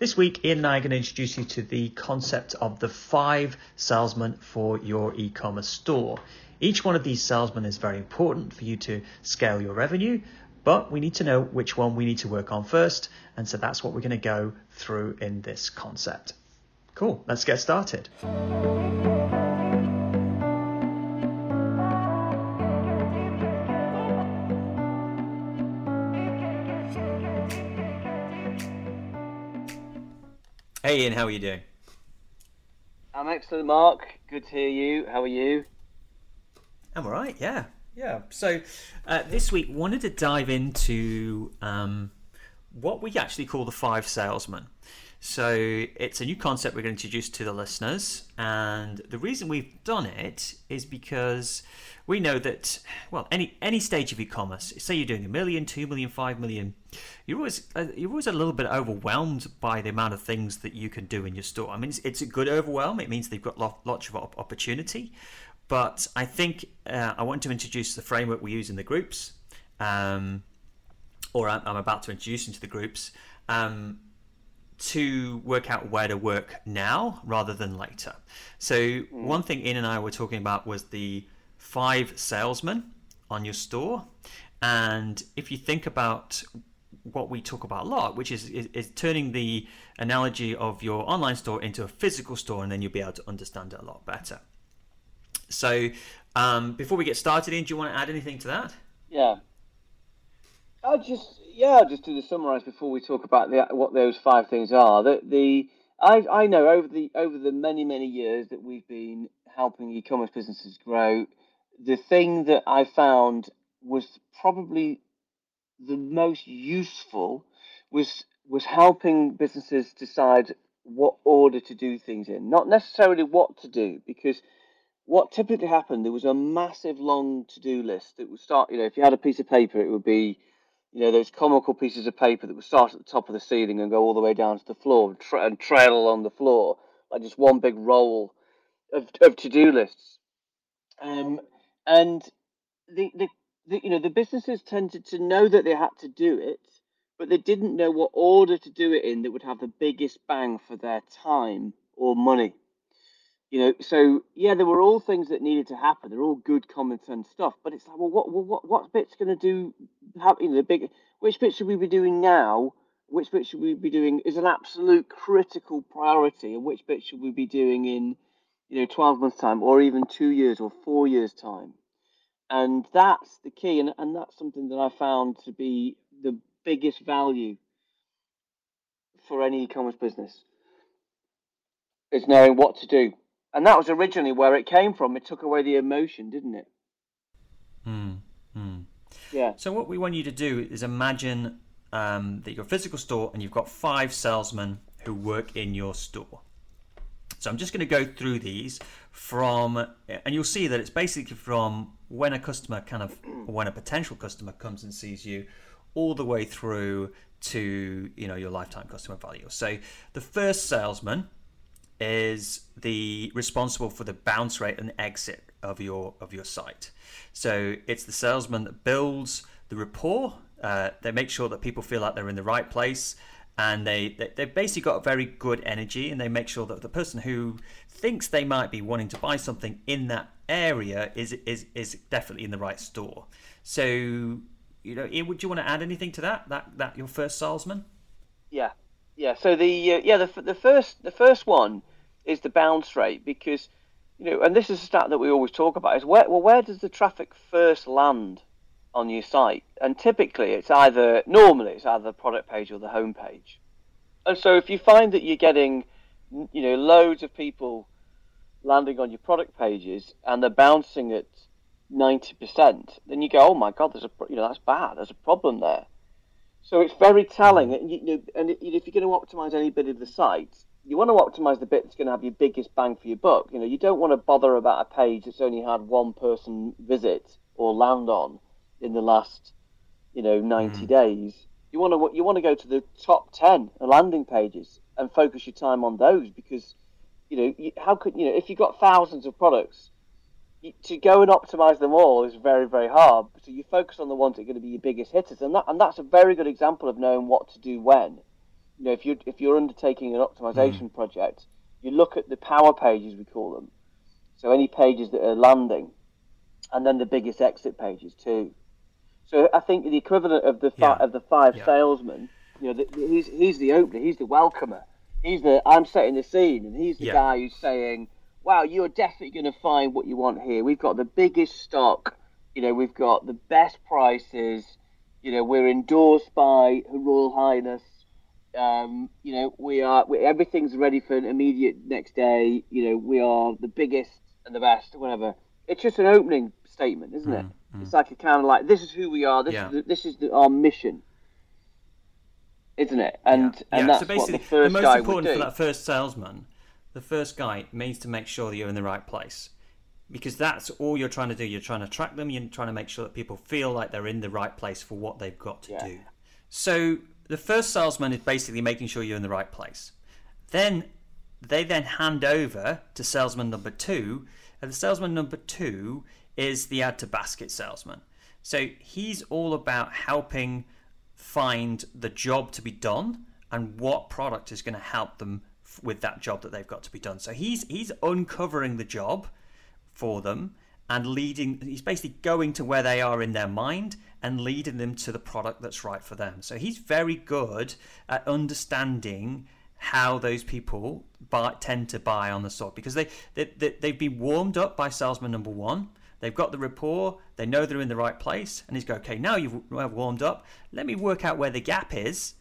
This week, Ian and I are going to introduce you to the concept of the five salesmen for your e commerce store. Each one of these salesmen is very important for you to scale your revenue, but we need to know which one we need to work on first. And so that's what we're going to go through in this concept. Cool, let's get started. Hey Ian, how are you doing? I'm excellent, Mark. Good to hear you. How are you? I'm all right. Yeah, yeah. So uh, this week, wanted to dive into um, what we actually call the five salesmen. So it's a new concept we're going to introduce to the listeners, and the reason we've done it is because we know that well, any any stage of e-commerce, say you're doing a million, two million, five million, you're always uh, you're always a little bit overwhelmed by the amount of things that you can do in your store. I mean, it's, it's a good overwhelm. It means they've got lots of opportunity, but I think uh, I want to introduce the framework we use in the groups, um, or I'm, I'm, about to introduce into the groups. Um, to work out where to work now rather than later. So, mm. one thing Ian and I were talking about was the five salesmen on your store. And if you think about what we talk about a lot, which is, is, is, turning the analogy of your online store into a physical store, and then you'll be able to understand it a lot better. So, um, before we get started, Ian, do you want to add anything to that? Yeah. I'll just yeah, just do the summarise before we talk about the, what those five things are. The, the I, I know over the over the many many years that we've been helping e-commerce businesses grow, the thing that I found was probably the most useful was was helping businesses decide what order to do things in, not necessarily what to do, because what typically happened there was a massive long to-do list that would start. You know, if you had a piece of paper, it would be you know, those comical pieces of paper that would start at the top of the ceiling and go all the way down to the floor and, tra- and trail along the floor, like just one big roll of, of to-do lists. Um, and the, the, the, you know, the businesses tended to know that they had to do it, but they didn't know what order to do it in that would have the biggest bang for their time or money you know, so yeah, there were all things that needed to happen. They're all good common sense stuff, but it's like, well, what, well, what, what bit's going to do? Have, you know, the big, which bit should we be doing now? Which bit should we be doing is an absolute critical priority, and which bit should we be doing in, you know, twelve months time, or even two years or four years time? And that's the key, and and that's something that I found to be the biggest value for any e-commerce business is knowing what to do and that was originally where it came from. It took away the emotion, didn't it? Hmm. Mm. Yeah. So what we want you to do is imagine um, that you're a physical store and you've got five salesmen who work in your store. So I'm just going to go through these from, and you'll see that it's basically from when a customer kind of, when a potential customer comes and sees you, all the way through to you know your lifetime customer value. So the first salesman is the responsible for the bounce rate and exit of your of your site. So it's the salesman that builds the rapport. Uh, they make sure that people feel like they're in the right place, and they, they they've basically got a very good energy, and they make sure that the person who thinks they might be wanting to buy something in that area is is is definitely in the right store. So you know, would you want to add anything to that? That that your first salesman? Yeah, yeah. So the uh, yeah the the first the first one is the bounce rate because you know, and this is a stat that we always talk about is where well where does the traffic first land on your site? And typically it's either normally it's either the product page or the home page. And so if you find that you're getting you know loads of people landing on your product pages and they're bouncing at 90%, then you go, oh my god, there's a you know that's bad. There's a problem there. So it's very telling. Mm. And, you know, and if you're going to optimize any bit of the site, you want to optimize the bit that's going to have your biggest bang for your buck. You know, you don't want to bother about a page that's only had one person visit or land on in the last, you know, 90 mm. days. You want to you want to go to the top 10 landing pages and focus your time on those because, you know, how could you know if you've got thousands of products, to go and optimize them all is very very hard. So you focus on the ones that are going to be your biggest hitters, and that and that's a very good example of knowing what to do when you know, if you if you're undertaking an optimization mm. project, you look at the power pages we call them. So any pages that are landing, and then the biggest exit pages too. So I think the equivalent of the yeah. of the five yeah. salesmen, you know, the, he's he's the opener, he's the welcomer, he's the I'm setting the scene, and he's the yeah. guy who's saying, "Wow, you're definitely going to find what you want here. We've got the biggest stock, you know, we've got the best prices." You know, we're endorsed by Her Royal Highness um, you know, we are we, everything's ready for an immediate next day. You know, we are the biggest and the best, whatever. It's just an opening statement, isn't it? Mm, It's like a kind of like this is who we are. This yeah. is the, this is the, our mission, isn't it? And yeah. and yeah. that's so basically, what the first the most important for that first salesman, the first guy needs to make sure that you're in the right place. Because that's all you're trying to do. You're trying to track them. You're trying to make sure that people feel like they're in the right place for what they've got to do. So the first salesman is basically making sure you're in the right place. Then they then hand over to salesman number two, and the salesman number two is the add to basket salesman. So he's all about helping find the job to be done and what product is going to help them with that job that they've got to be done. So he's he's uncovering the job for them and leading he's basically going to where they are in their mind and leading them to the product that's right for them. So he's very good at understanding how those people buy, tend to buy on the sort because they, they, they they've been warmed up by salesman number one. They've got the rapport. They know they're in the right place, and he's go, okay, now you've warmed up. Let me work out where the gap is,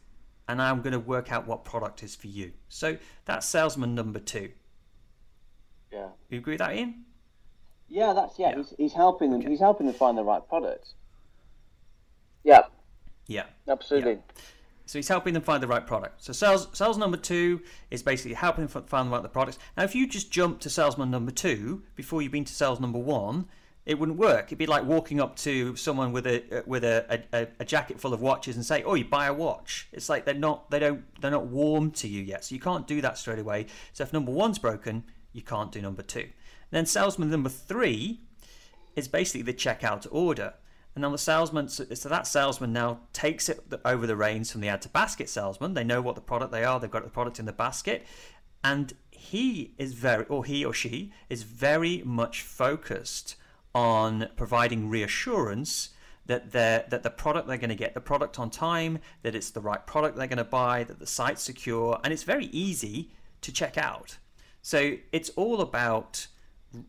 and I'm going to work out what product is for you. So that's salesman number two. Yeah. You agree with that, Ian? Yeah, that's yeah. yeah. He's, he's helping them. Okay. He's helping them find the right product. Yeah. Yeah. Absolutely. Yeah. So he's helping them find the right product. So sales sales number two is basically helping them find the right products. Now, if you just jump to salesman number two before you've been to sales number one, it wouldn't work. It'd be like walking up to someone with a uh, with a, a, a, jacket full of watches and say, "Oh, you buy a watch." It's like they're not they don't they're not warm to you yet, so you can't do that straight away. So if number one's broken, you can't do number two. And then salesman number three is basically the checkout order. And now the salesman, so that salesman now takes it over the reins from the add to basket salesman. They know what the product they are. They've got the product in the basket, and he is very, or he or she is very much focused on providing reassurance that they that the product they're going to get the product on time, that it's the right product they're going to buy, that the site's secure, and it's very easy to check out. So it's all about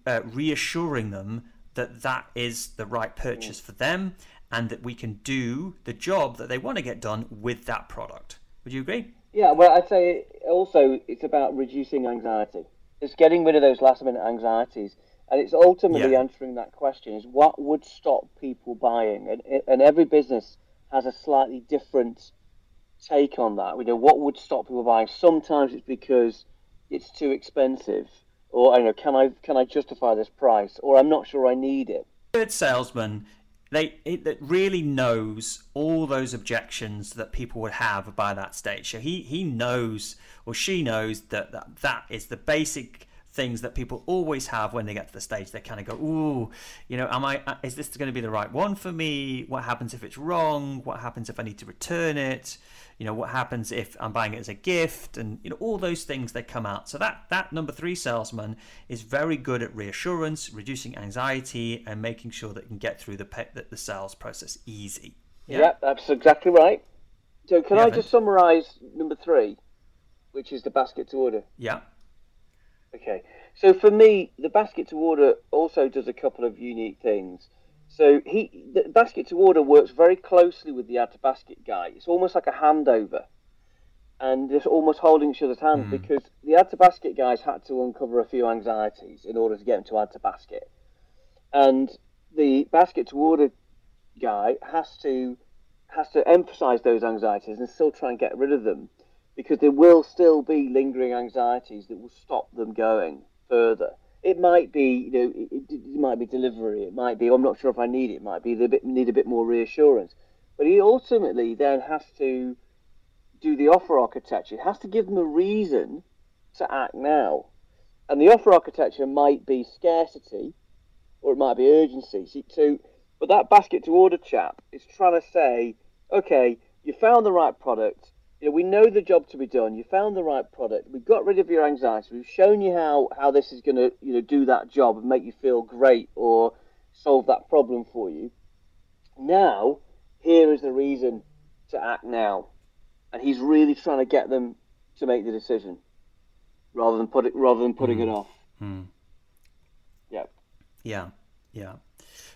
uh, reassuring them that that is the right purchase for them and that we can do the job that they want to get done with that product. Would you agree? Yeah, well, I'd say also it's about reducing anxiety. It's getting rid of those last minute anxieties. And it's ultimately yeah. answering that question is what would stop people buying? And, and every business has a slightly different take on that. We know what would stop people buying. Sometimes it's because it's too expensive or I don't know, can I can I justify this price, or I'm not sure I need it. Good salesman, they it, that really knows all those objections that people would have by that stage. So he he knows or she knows that that, that is the basic things that people always have when they get to the stage. They kind of go, "Ooh, you know, am I? Uh, is this going to be the right one for me? What happens if it's wrong? What happens if I need to return it? You know, what happens if I'm buying it as a gift? And you know, all those things that come out. So that that number three salesman is very good at reassurance, reducing anxiety, and making sure that you can get through the pe- the sales process easy. Yeah, yeah that's exactly right. So can yeah, I just summarise number three, which is the basket to order? Yeah. Okay. So for me, the basket to order also does a couple of unique things. So he, the basket to order works very closely with the add to basket guy. It's almost like a handover, and it's almost holding each other's hands mm. because the add to basket guys had to uncover a few anxieties in order to get them to add to basket, and the basket to order guy has to has to emphasize those anxieties and still try and get rid of them because there will still be lingering anxieties that will stop them going further. It might be, you know, it, it might be delivery. It might be, I'm not sure if I need it. It might be they need a bit more reassurance. But he ultimately then has to do the offer architecture. It has to give them a reason to act now. And the offer architecture might be scarcity or it might be urgency. So, but that basket to order chap is trying to say, okay, you found the right product you know, we know the job to be done. You found the right product. We've got rid of your anxiety. We've shown you how, how this is going to you know do that job and make you feel great or solve that problem for you. Now, here is the reason to act now, and he's really trying to get them to make the decision rather than put it rather than putting mm. it off. Mm. Yeah. Yeah. Yeah.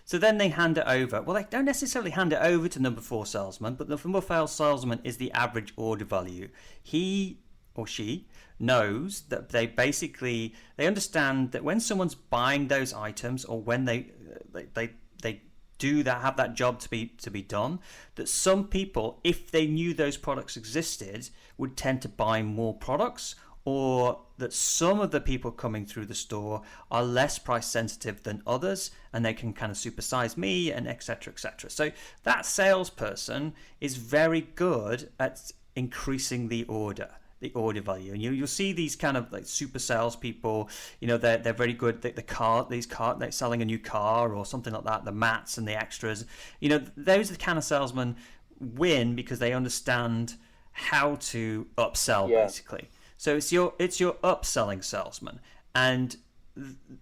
So then they hand it over. Well, they don't necessarily hand it over to number four salesman, but the number four salesman is the average order value. He or she knows that they basically they understand that when someone's buying those items or when they they they, they do that have that job to be to be done that some people if they knew those products existed would tend to buy more products or that some of the people coming through the store are less price sensitive than others and they can kind of supersize me and etc etc so that salesperson is very good at increasing the order the order value. And you, you'll see these kind of like super salespeople you know they're, they're very good the, the car these car they're selling a new car or something like that the mats and the extras. You know those are the kind of salesmen win because they understand how to upsell yeah. basically so it's your it's your upselling salesman, and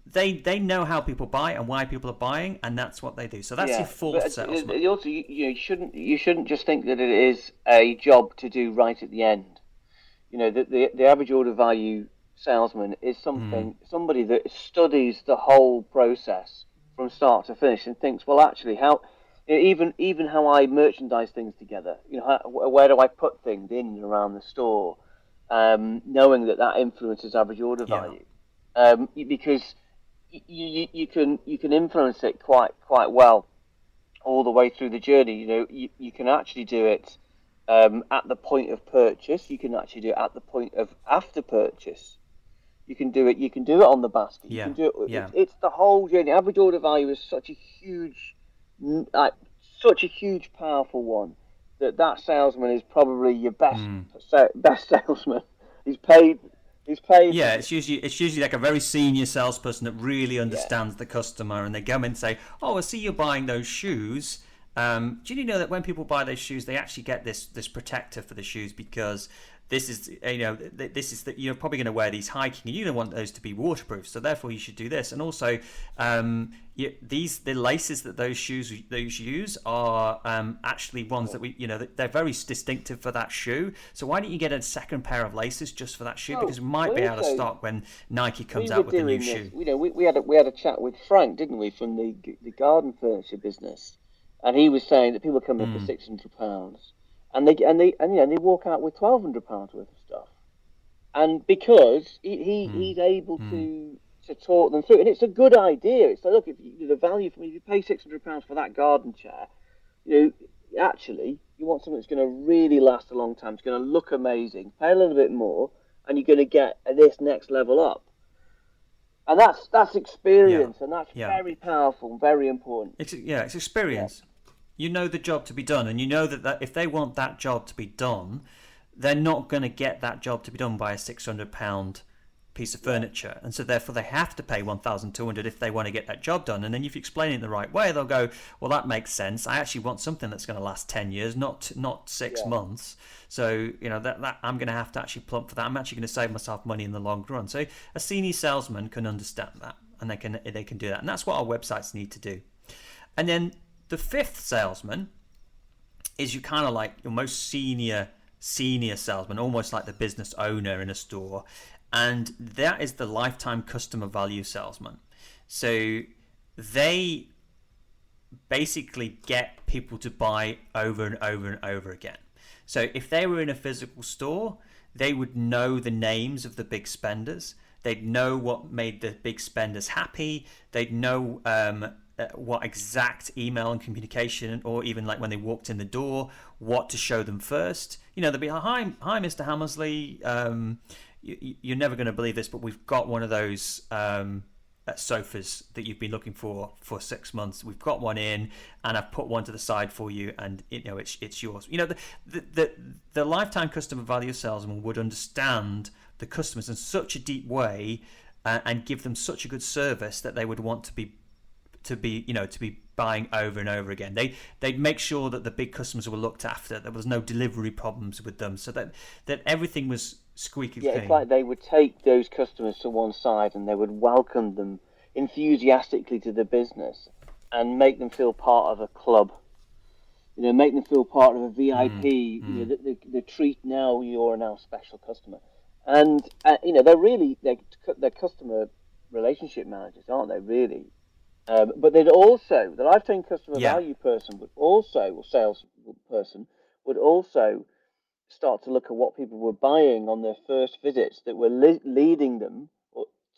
they they know how people buy and why people are buying, and that's what they do. So that's yeah, your fourth salesman. You also, you, you shouldn't you shouldn't just think that it is a job to do right at the end. You know, the the, the average order value salesman is something mm. somebody that studies the whole process from start to finish and thinks, well, actually, how even even how I merchandise things together. You know, how, where do I put things in and around the store? Um, knowing that that influences average order value, yeah. um, because you, you, you can you can influence it quite quite well all the way through the journey. You know, you, you can actually do it um, at the point of purchase. You can actually do it at the point of after purchase. You can do it. You can do it on the basket. Yeah. You can do it. Yeah. It's, it's the whole journey. Average order value is such a huge, like such a huge, powerful one that that salesman is probably your best mm. best salesman. He's paid. He's paid. Yeah, it's usually it's usually like a very senior salesperson that really understands yeah. the customer, and they come in and say, "Oh, I see you're buying those shoes." Um, do you know that when people buy those shoes, they actually get this this protector for the shoes because this is you know this is that you're probably going to wear these hiking and you don't want those to be waterproof so therefore you should do this and also um, you, these the laces that those shoes those use are um, actually ones that we you know they're very distinctive for that shoe so why don't you get a second pair of laces just for that shoe because we might be out of stock when Nike comes we out with a new this. shoe you know we, we had a, we had a chat with Frank didn't we from the the garden furniture business and he was saying that people come in mm. for hmm. six hundred pounds and they and they and you know they walk out with twelve hundred pounds worth of stuff, and because he, he mm. he's able mm. to to talk them through, and it's a good idea. It's like look, if you, the value for me, if you pay six hundred pounds for that garden chair, you know, actually you want something that's going to really last a long time. It's going to look amazing. Pay a little bit more, and you're going to get this next level up. And that's that's experience, yeah. and that's yeah. very powerful, and very important. It's yeah, it's experience. Yeah you know the job to be done, and you know that, that if they want that job to be done, they're not going to get that job to be done by a six hundred pound piece of furniture, and so therefore they have to pay one thousand two hundred if they want to get that job done. And then if you explain it in the right way, they'll go, "Well, that makes sense. I actually want something that's going to last ten years, not not six yeah. months. So you know that that I'm going to have to actually plump for that. I'm actually going to save myself money in the long run. So a senior salesman can understand that, and they can they can do that, and that's what our websites need to do. And then the fifth salesman is you kind of like your most senior senior salesman, almost like the business owner in a store, and that is the lifetime customer value salesman. So they basically get people to buy over and over and over again. So if they were in a physical store, they would know the names of the big spenders. They'd know what made the big spenders happy. They'd know um, uh, what exact email and communication, or even like when they walked in the door, what to show them first. You know, they'll be like, hi, hi, Mr. Hammersley. Um, you, are never going to believe this, but we've got one of those um, uh, sofas that you've been looking for for six months. We've got one in, and I've put one to the side for you, and you know it's it's yours. You know the the the, the lifetime customer value salesman would understand the customers in such a deep way, uh, and give them such a good service that they would want to be to be you know to be buying over and over again. They they'd make sure that the big customers were looked after. There was no delivery problems with them, so that that everything was squeaky yeah, clean. it's like they would take those customers to one side and they would welcome them enthusiastically to the business and make them feel part of a club. You know, make them feel part of a VIP. Mm, you mm. know, the, the, the, treat now you're now special customer, and uh, you know they're really they're, they're customer relationship managers, aren't they? Really, um, but they'd also the lifetime customer yeah. value person would also or sales person would also start to look at what people were buying on their first visits that were le- leading them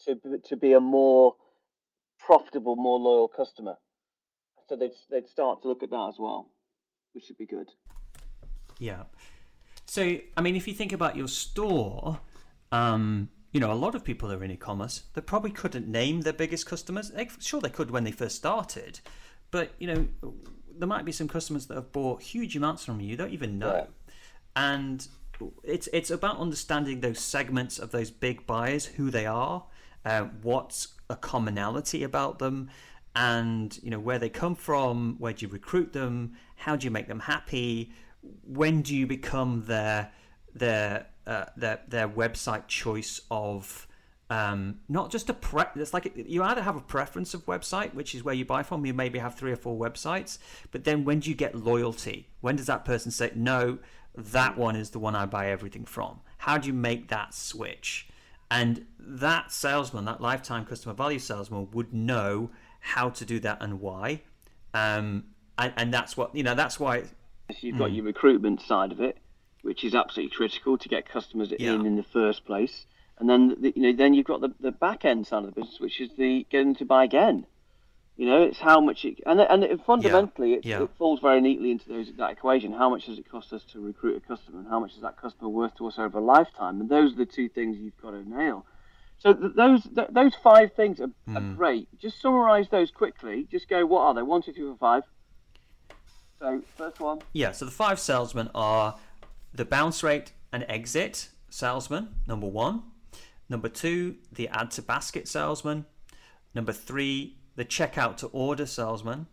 to to be a more profitable, more loyal customer. So they'd they'd start to look at that as well, which would be good. Yeah. So I mean, if you think about your store, um, you know, a lot of people are in e-commerce. They probably couldn't name their biggest customers. They, sure, they could when they first started, but you know, there might be some customers that have bought huge amounts from you. You don't even know. And it's it's about understanding those segments of those big buyers, who they are, uh, what's a commonality about them, and you know where they come from, where do you recruit them, how do you make them happy, when do you become their their uh, their their website choice of um, not just a pre. It's like you either have a preference of website, which is where you buy from. You maybe have three or four websites, but then when do you get loyalty? When does that person say no? that one is the one I buy everything from. How do you make that switch? And that salesman, that lifetime customer value salesman, would know how to do that and why. Um, and, and that's what you know. That's why you've got mm. your recruitment side of it, which is absolutely critical to get customers yeah. in in the first place. And then the, you know then you've got the, the back end side of the business, which is the getting to buy again. You know, it's how much it and and it, fundamentally yeah. It, yeah. it, falls very neatly into those, that equation. How much does it cost us to recruit a customer, and how much is that customer worth to us over a lifetime? And those are the two things you've got to nail. So th- those th- those five things are, mm. are, hmm. great. Just summarize those quickly. Just go, what are they? One, two, three, four, five. So first one. Yeah. So the five salesmen are the bounce rate and exit salesman. Number one. Number two, the add to basket salesman. Number three, the checkout to order salesman.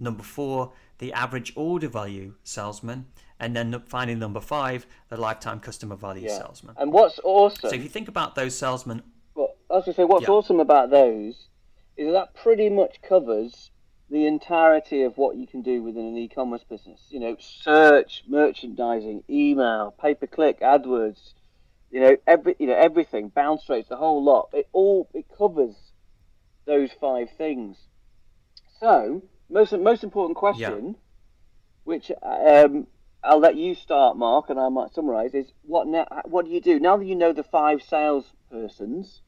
Number four, the average order value salesman. And then finding number five, the lifetime customer value yeah. salesman. And what's awesome. So if you think about those salesmen. Well, I was going to say, what's yeah. awesome about those is that pretty much covers the entirety of what you can do within an e-commerce business. You know, search, merchandising, email, pay per click, AdWords, you know, every you know everything, bounce rates, the whole lot. It all it covers those five things. So, most most important question, yeah. which um, I'll let you start, Mark, and I might summarise, is what now? What do you do now that you know the five salespersons,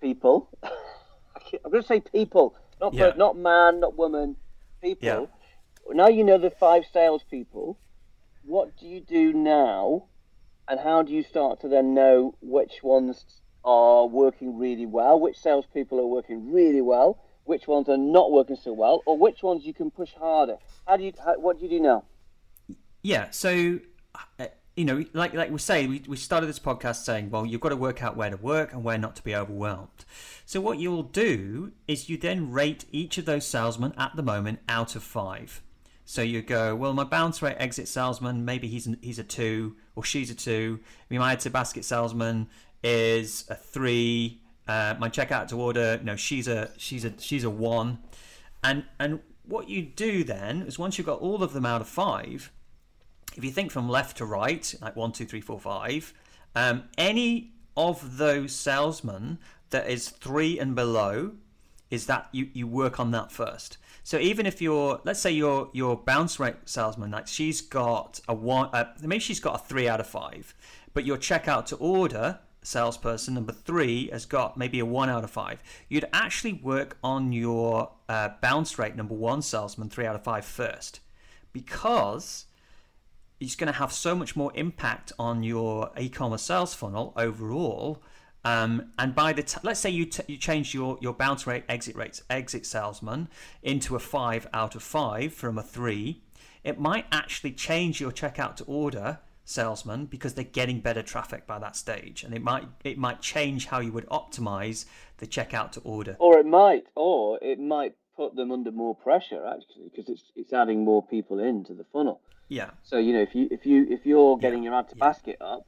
people? I'm going to say people, not yeah. not man, not woman, people. Yeah. Now you know the five salespeople. What do you do now, and how do you start to then know which ones are working really well, which salespeople are working really well, which ones are not working so well, or which ones you can push harder. How do you? How, what do you do now? Yeah, so uh, you know, like like we say, we, we started this podcast saying, well, you've got to work out where to work and where not to be overwhelmed. So what you'll do is you then rate each of those salesmen at the moment out of five. So you go, well, my bounce rate exit salesman, maybe he's an, he's a two or she's a two. My to basket salesman is a three. Uh, my checkout to order, no, she's a she's a she's a one, and and what you do then is once you've got all of them out of five, if you think from left to right, like one, two, three, four, five, um, any of those salesmen that is three and below is that you, you work on that first. So even if you're, let's say your your bounce rate salesman, like she's got a one, uh, maybe she's got a three out of five, but your checkout to order salesperson number three has got maybe a one out of five, you'd actually work on your uh, bounce rate number one salesman three out of five first, because it's going to have so much more impact on your e-commerce sales funnel overall. Um, and by the time, let's say you t- you change your your bounce rate, exit rates, exit salesman into a five out of five from a three, it might actually change your checkout to order salesman because they're getting better traffic by that stage, and it might it might change how you would optimize the checkout to order. Or it might, or it might put them under more pressure actually because it's it's adding more people into the funnel. Yeah. So you know if you if you if you're getting Yeah, your add to yeah. basket up,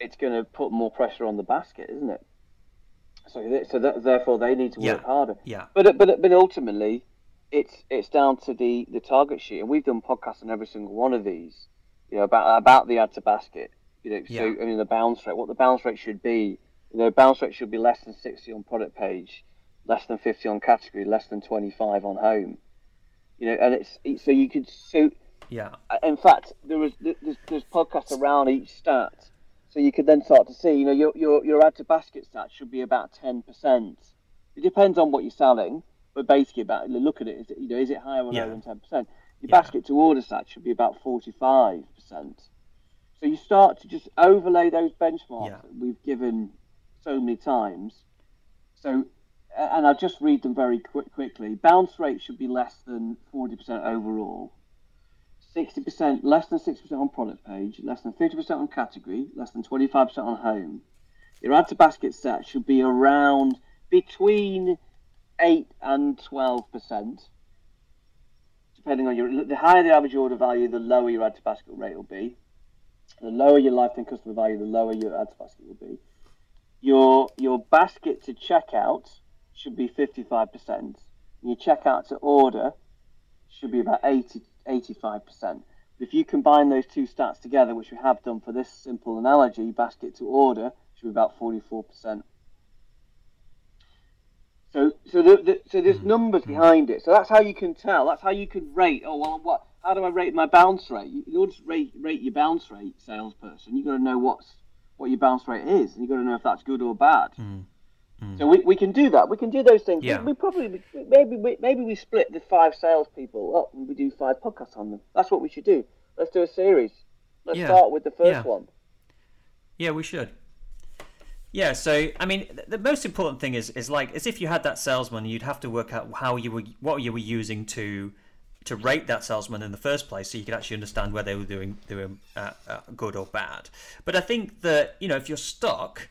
it's going to put more pressure on the basket, isn't it? So th- so that, therefore they need to work Yeah. harder. Yeah. But but but ultimately, it's it's down to the the target sheet, and we've done podcasts on every single one of these. You know about about the add to basket. You know, so Yeah. I mean the bounce rate, what the bounce rate should be. You know, bounce rate should be less than sixty on product page, less than fifty on category, less than twenty five on home. You know, and it's, it's so you could so Yeah. Uh, in fact, there was there's, there's podcasts around each stat, so you could then start to see. You know, your your your add to basket stat should be about ten percent. It depends on what you're selling, but basically, about look at it. Is it you know is it higher or Yeah. lower than ten percent? Your Yeah. basket to order stat should be about forty five percent. So you start to just overlay those benchmarks Yeah. that we've given so many times. So, and I'll just read them very quick, quickly. Bounce rate should be less than forty percent overall. 60% less than 60% on product page, less than 30% on category, less than 25% on home. Your add to basket stat should be around between 8 and 12%. Depending on your the higher the average order value, the lower your add to basket rate will be. The lower your lifetime customer value, the lower your add to basket will be. Your your basket to checkout should be 55%. Your checkout to order should be about 80 85%. If you combine those two stats together, which we have done for this simple analogy, basket to order should be about 44%. So, so, the, the, so there's hmm. numbers behind it. So that's how you can tell. That's how you can rate. Oh well, what? How do I rate my bounce rate? You- In order to rate rate your bounce rate, salesperson, you've got to know what's what your bounce rate is, and you've got to know if that's good or bad. Hmm. So we, we can do that. We can do those things. Yeah. We, we probably maybe we, maybe we split the five salespeople up and we do five podcasts on them. That's what we should do. Let's do a series. Let's Yeah. start with the first Yeah. one. Yeah, we should. Yeah, so I mean, th- the most important thing is is like as if you had that salesman, you'd have to work out how you were what you were using to to rate that salesman in the first place, so you could actually understand whether they were doing doing uh, uh, good or bad. But I think that you know if you're stuck,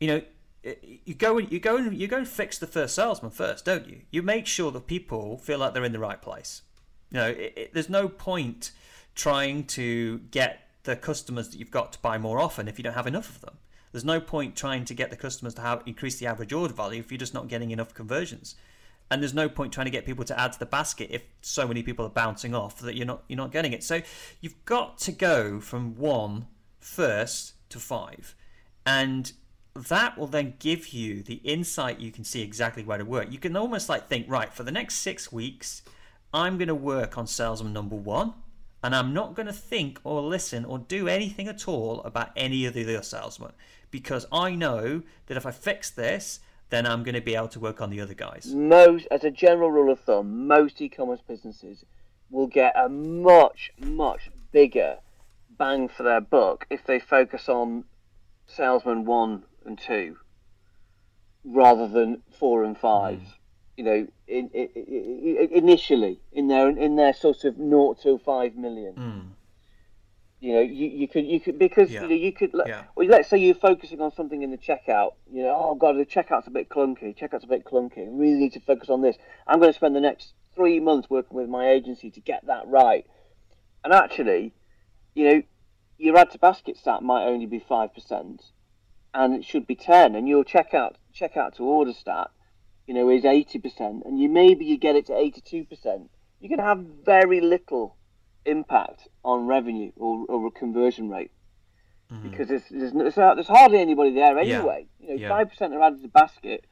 you know. You go and you go and you go and fix the first salesman first, don't you? You make sure that people feel like they're in the right place. You know, it, it, there's no point trying to get the customers that you've got to buy more often if you don't have enough of them. There's no point trying to get the customers to have increase the average order value if you're just not getting enough conversions. And there's no point trying to get people to add to the basket if so many people are bouncing off that you're not you're not getting it. So you've got to go from one first to five. And that will then give you the insight you can see exactly where to work. You can almost like think, right, for the next six weeks, I'm going to work on salesman number one, and I'm not going to think or listen or do anything at all about any of the other salesmen because I know that if I fix this, then I'm going to be able to work on the other guys. Most, as a general rule of thumb, most e-commerce businesses will get a much, much bigger bang for their buck if they focus on salesman one and two rather than four and five. You know, in, in, in, initially in their in their sort of naught to five million. Mm. You know, you, you could you could because Yeah. you know you could Yeah. well, let's say you're focusing on something in the checkout. You know, oh god, the checkout's a bit clunky. Checkout's a bit clunky. I really need to focus on this. I'm going to spend the next three months working with my agency to get that right. And actually, you know, your add to basket stat might only be five percent, and it should be ten. And your checkout checkout to order stat, you know, is eighty percent, and you maybe you get it to eighty two percent. You can have very little impact on revenue or, or a conversion rate mm-hmm. because there's, there's, there's, hardly anybody there Yeah. anyway. You know, Yeah. five percent are added to basket.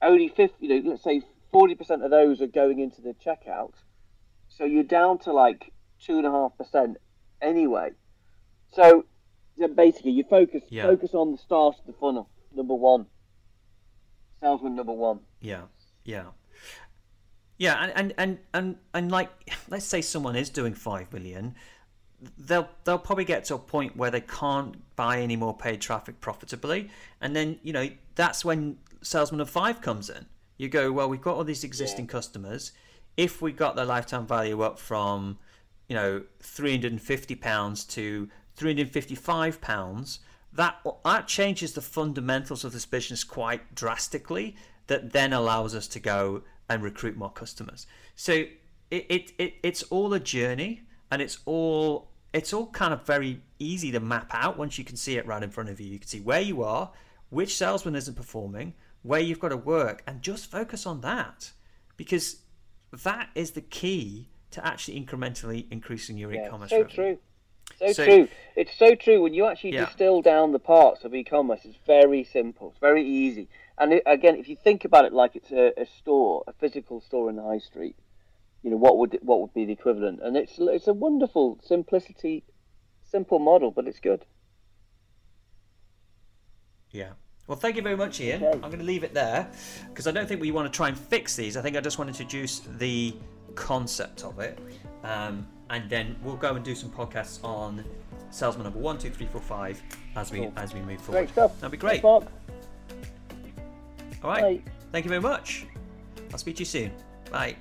Only fifty. You know, let's say forty percent of those are going into the checkout. So you're down to like two and a half percent anyway. So basically you focus Yeah. focus on the start of the funnel. Number one. Salesman number one. Yeah, yeah, yeah, and and and and, and like, let's say someone is doing five million, they'll they'll probably get to a point where they can't buy any more paid traffic profitably, and then you know that's when salesman of five comes in. You go, well, we've got all these existing customers. If we got their lifetime value up from, you know, three hundred and fifty pounds to three hundred and fifty-five pounds, that that changes the fundamentals of this business quite drastically. That then allows us to go and recruit more customers. So it, it, it it's all a journey, and it's all it's all kind of very easy to map out once you can see it right in front of you. You can see where you are, which salesman isn't performing, where you've got to work, and just focus on that because that is the key to actually incrementally increasing your Yeah, e-commerce so revenue. true. So, So- true. It's so true. When you actually Yeah. distill down the parts of e-commerce, it's very simple. It's very easy. And it, again, if you think about it like it's a, a store, a physical store in the high street, you know what would what would be the equivalent? And it's it's a wonderful simplicity, simple model, but it's good. Yeah. Well, thank you very much, Ian. Okay. I'm going to leave it there because I don't think we want to try and fix these. I think I just want to introduce the concept of it, um, and then we'll go and do some podcasts on salesman number one, two, three, four, five as we Cool. as we move forward. Great stuff. That'd be great. Thanks. All right. Bye. Thank you very much. I'll speak to you soon. Bye.